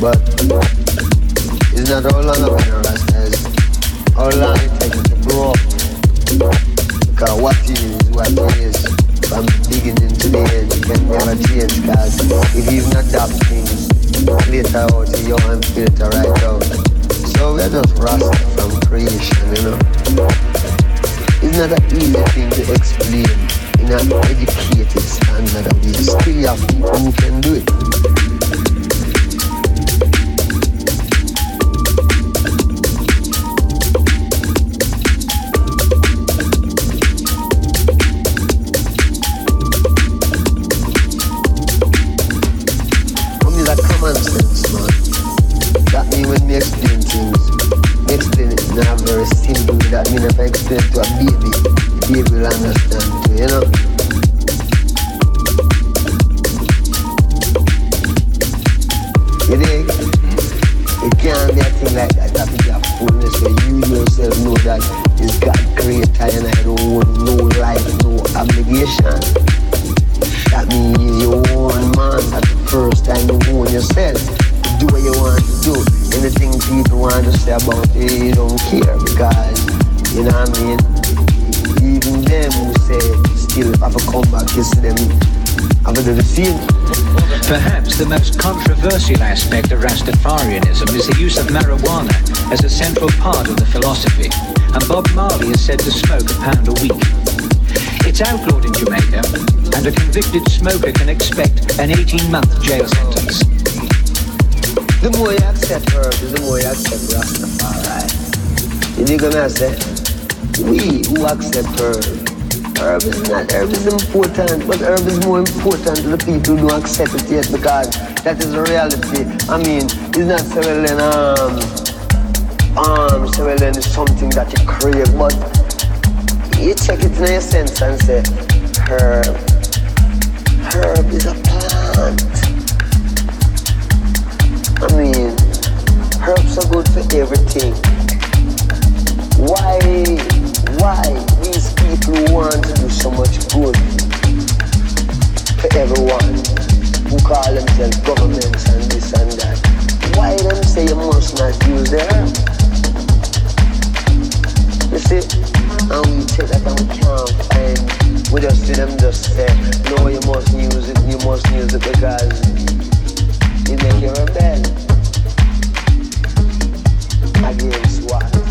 but it's not all long I've been a Rasta. It's how long it takes to grow up. Because what is what is from the beginning to the end, you can never change cause if you even adapt things later out, you want to it right out. So we're just rasta from creation, you know. It's not an easy thing to explain in an educated standard way. Still you have people who can do it. A comeback, you see them having the same. Perhaps the most controversial aspect of Rastafarianism is the use of marijuana as a central part of the philosophy, and Bob Marley is said to smoke a pound a week. It's outlawed in Jamaica, and a convicted smoker can expect an 18-month jail sentence. The more you accept herbs, the more you accept Rastafari. You dig what I say? we who accept herb. Herb is not, herb is important, but herb is more important to the people who don't accept it yet because that is the reality. I mean, it's not selling um, um, selling is something that you crave, but you check it in your sense and say, herb, herb is a plant. I mean, herbs are good for everything. Why why people want to do so much good for everyone who call themselves governments and this and that. Why them say you must not use the herb? You see, and we take that and we can't find, we just see them just say, no, you must use it, you must use it because it make you rebel. Against what?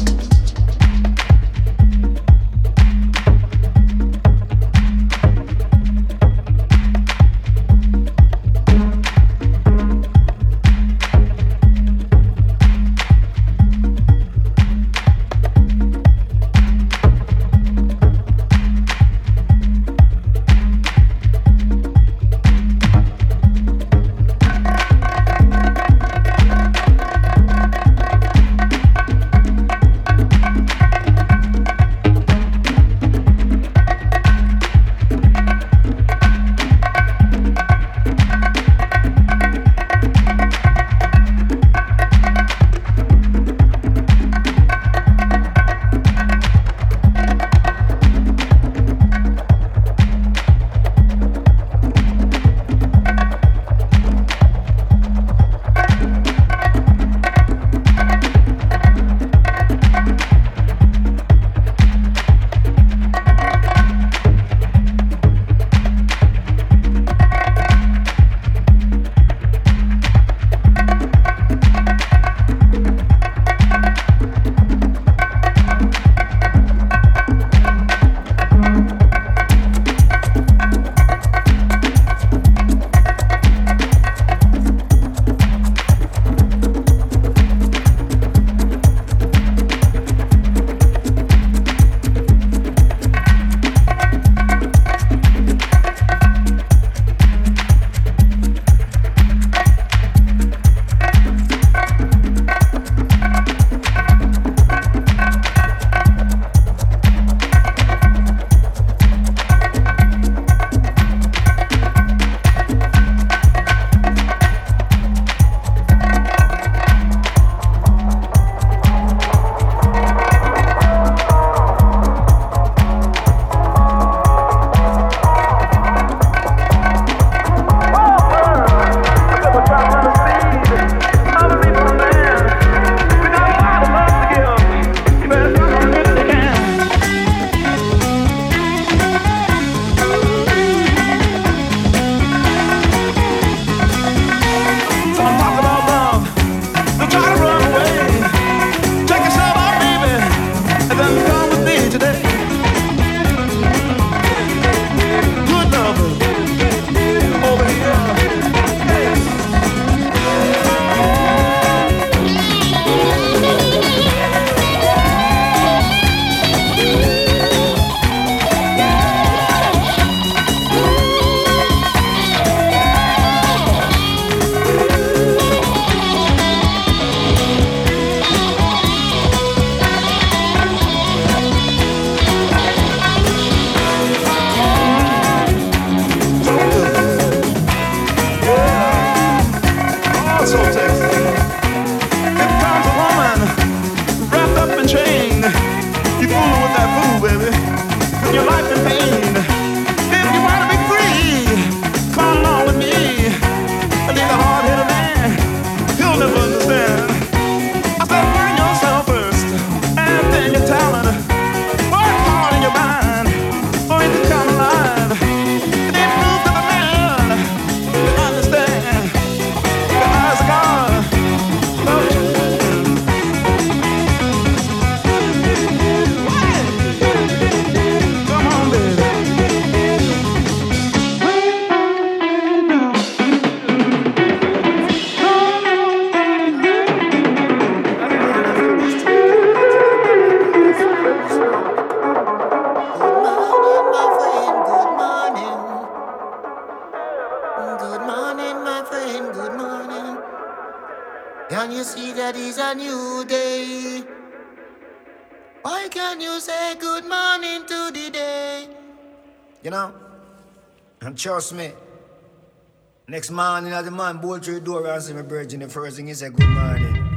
Trust me. Next morning, as the man bolt through the door and see me virgin, the first thing he said, Good morning.